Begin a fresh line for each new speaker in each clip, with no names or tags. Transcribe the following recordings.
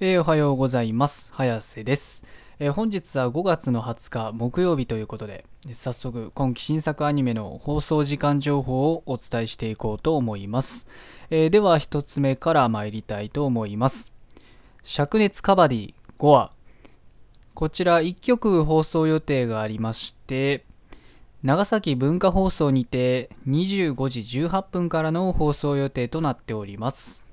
えーおはようございます。早瀬です。えー本日は5月の20日木曜日ということで、早速今期新作アニメの放送時間情報をお伝えしていこうと思います。えーでは一つ目から参りたいと思います。灼熱カバディ5話。こちら1曲放送予定がありまして、長崎文化放送にて25時18分からの放送予定となっております。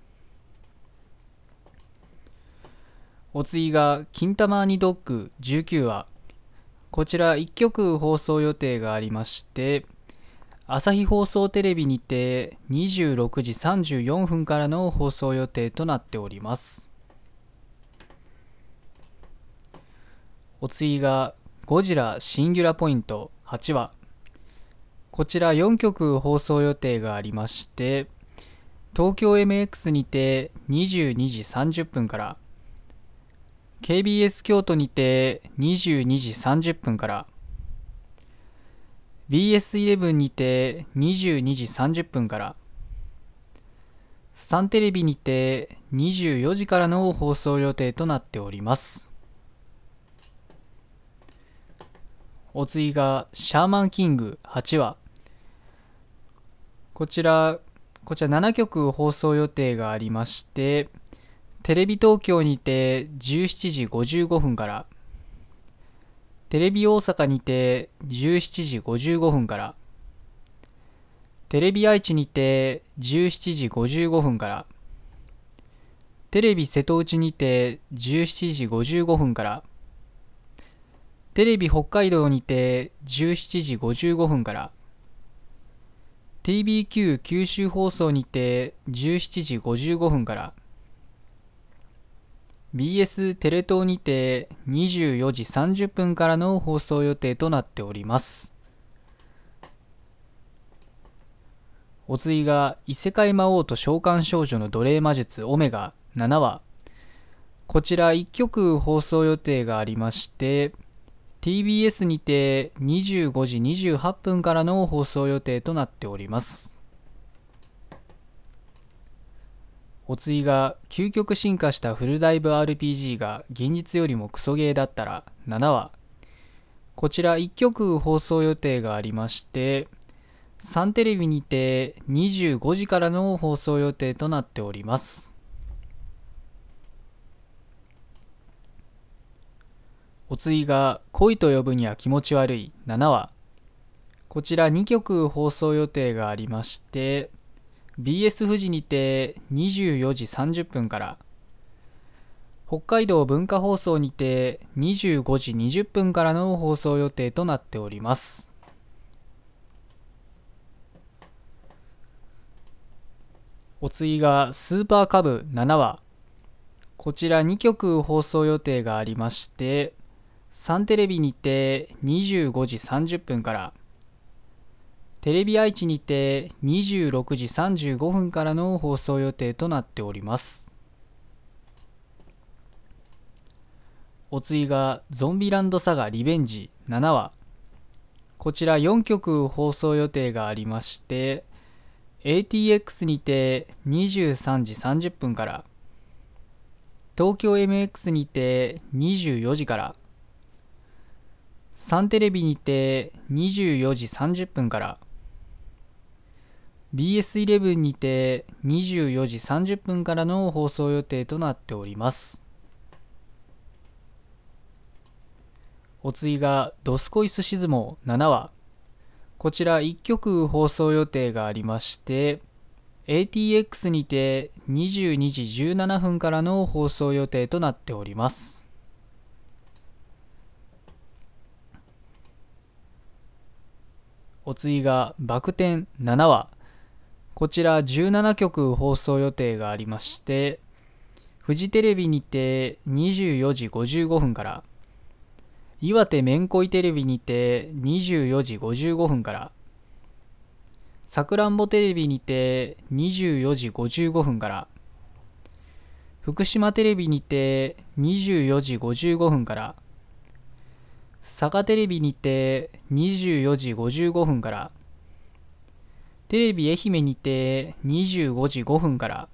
お次が金玉アニドッグ19話。こちら1曲放送予定がありまして、朝日放送テレビにて26時34分からの放送予定となっております。お次がゴジラシンギュラポイント8話。こちら4曲放送予定がありまして、東京 MX にて22時30分から、KBS 京都にて22時30分から BS11 にて22時30分からサンテレビにて24時からの放送予定となっております。お次がシャーマンキング8話こちらこちら7曲放送予定がありましてテレビ東京にて17時55分から、テレビ大阪にて17時55分から、テレビ愛知にて17時55分から、テレビ瀬戸内にて17時55分から、テレビ北海道にて17時55分から、TBQ 九州放送にて17時55分から、BS テレ東にて24時30分からの放送予定となっております。お次が異世界魔王と召喚少女の奴隷魔術オメガ7話。こちら1曲放送予定がありまして、TBS にて25時28分からの放送予定となっております。お次が究極進化したフルダイブ RPG が現実よりもクソゲーだったら7話こちら1曲放送予定がありましてサンテレビにて25時からの放送予定となっております。お次が恋と呼ぶには気持ち悪い。7話こちら2曲放送予定がありまして BS 富士にて24時30分から北海道文化放送にて25時20分からの放送予定となっております。お次がスーパーカブ7話。こちら2曲放送予定がありましてサンテレビにて25時30分からテレビ愛知にて26時35分からの放送予定となっております。お次がゾンビランドサガリベンジ7話。こちら4曲放送予定がありまして、ATX にて23時30分から、東京 MX にて24時から、サンテレビにて24時30分から、BS11 にて24時30分からの放送予定となっております。お次がドスコイスシズモ7話。こちら1曲放送予定がありまして、ATX にて22時17分からの放送予定となっております。お次がバク転7話。こちら17曲放送予定がありまして、フジテレビにて24時55分から、岩手めんこいテレビにて24時55分から、さくらんぼテレビにて24時55分から、福島テレビにて24時55分から、佐賀テレビにて24時55分から、テレビ愛媛にて25時5分から、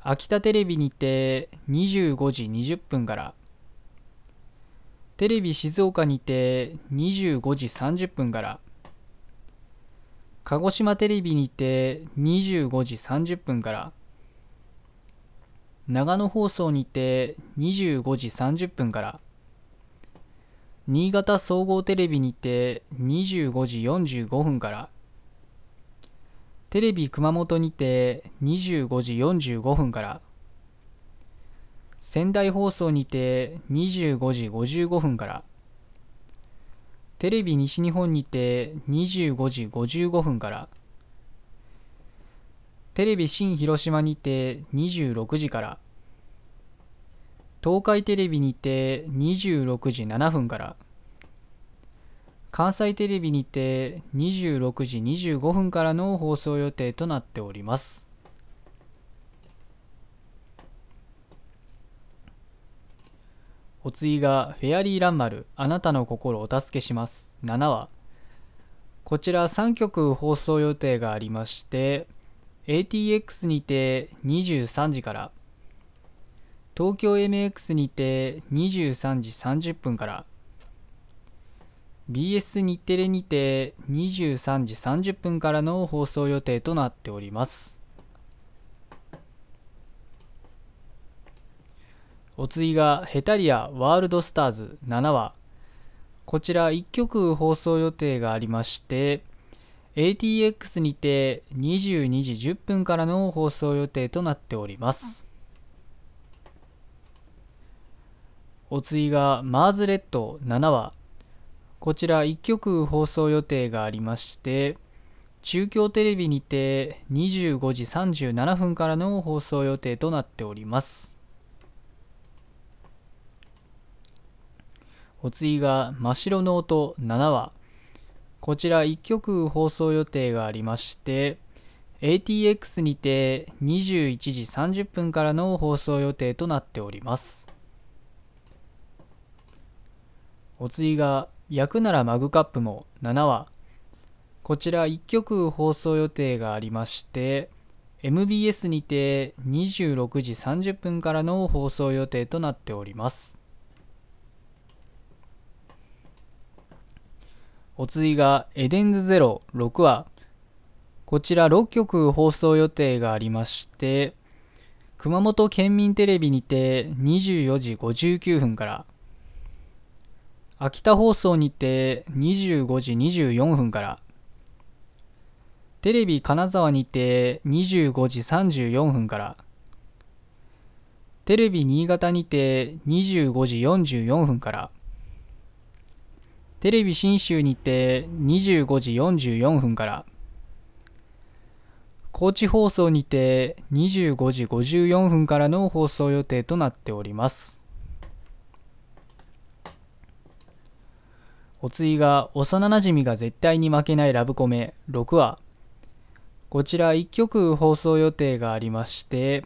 秋田テレビにて25時20分から。テレビ静岡にて25時30分から。鹿児島テレビにて25時30分から。長野放送にて25時30分から。新潟総合テレビにて25時45分から。テレビ熊本にて25時45分から仙台放送にて25時55分からテレビ西日本にて25時55分からテレビ新広島にて26時から東海テレビにて26時7分から関西テレビにて26時25分からの放送予定となっております。お次がフェアリーランマルあなたの心お助けします。7話。こちら3曲放送予定がありまして ATX にて23時から東京 MX にて23時30分から BS 日テレにて23時30分からの放送予定となっております。お次がヘタリアワールドスターズ7話こちら1曲放送予定がありまして ATX にて22時10分からの放送予定となっております。お次がマーズレッド7話こちら1曲放送予定がありまして中京テレビにて25時37分からの放送予定となっております。お次が真っ白の音7話。こちら1曲放送予定がありまして ATX にて21時30分からの放送予定となっております。お次が焼くならマグカップも7話こちら1曲放送予定がありまして MBS にて26時30分からの放送予定となっております。お次がエデンズゼロ6話こちら6曲放送予定がありまして熊本県民テレビにて24時59分から秋田放送にて25時24分から。テレビ金沢にて25時34分から。テレビ新潟にて25時44分から。テレビ信州にて25時44分から。高知放送にて25時54分からの放送予定となっております。お次が幼なじみが絶対に負けないラブコメ6話。こちら1曲放送予定がありまして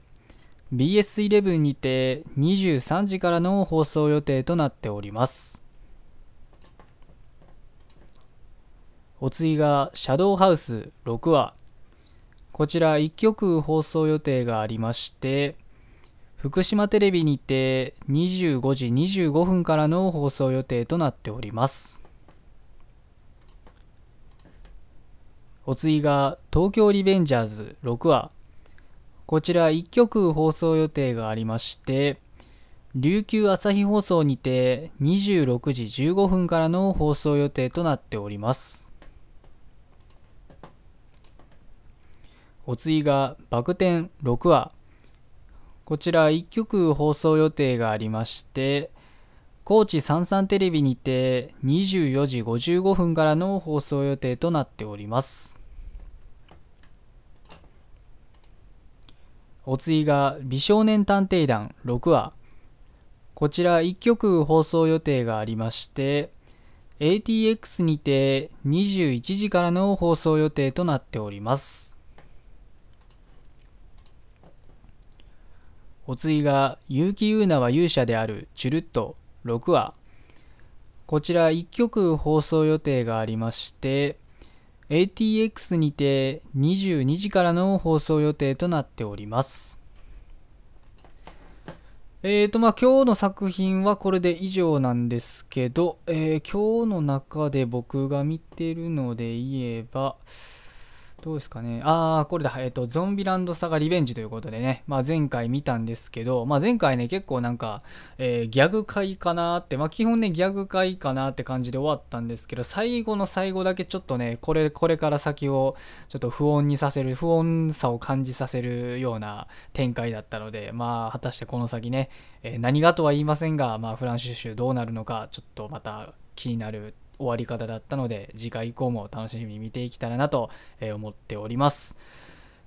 BS11 にて23時からの放送予定となっております。お次がシャドウハウス6話。こちら1曲放送予定がありまして福島テレビにて25時25分からの放送予定となっております。お次が東京リベンジャーズ6話。こちら1曲放送予定がありまして琉球朝日放送にて26時15分からの放送予定となっております。お次がバク転6話。こちら1曲放送予定がありまして高知三々テレビにて24時55分からの放送予定となっております。お次が美少年探偵団6話。こちら1曲放送予定がありまして ATX にて21時からの放送予定となっております。お次が結城優奈は勇者であるチュルット。6話。こちら1曲放送予定がありまして ATX にて22時からの放送予定となっております。えーとまあ今日の作品はこれで以上なんですけど、えー、今日の中で僕が見てるので言えば、どうですかね。ああ、これだ。えっ、ー、と、ゾンビランドサガリベンジということでね、まあ前回見たんですけど、まあ前回ね、結構なんか、えー、ギャグ回かなって、まあ基本ね、ギャグ回かなって感じで終わったんですけど、最後の最後だけちょっとね、これ、これから先をちょっと不穏にさせる、不穏さを感じさせるような展開だったので、まあ果たしてこの先ね、えー、何がとは言いませんが、まあフランシュ州どうなるのか、ちょっとまた気になる終わり方だったので次回以降も楽しみに見ていけたらなと思っております。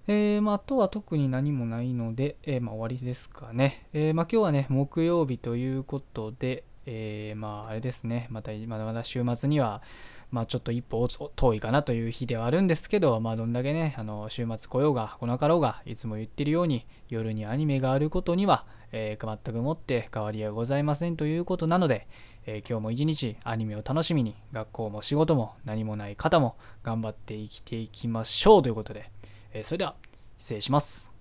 えー、まあ、あとは特に何もないので、えー、まあ、終わりですかね。えー、まあ、今日はね、木曜日ということで、えーまあ、あれですね、また、まだまだ週末には、まあ、ちょっと一歩遠いかなという日ではあるんですけど、まあ、どんだけね、あの週末来ようが来なかろうが、いつも言ってるように、夜にアニメがあることには、えー、全くもって変わりはございませんということなので、えー、今日も一日アニメを楽しみに学校も仕事も何もない方も頑張って生きていきましょうということで、えー、それでは失礼します。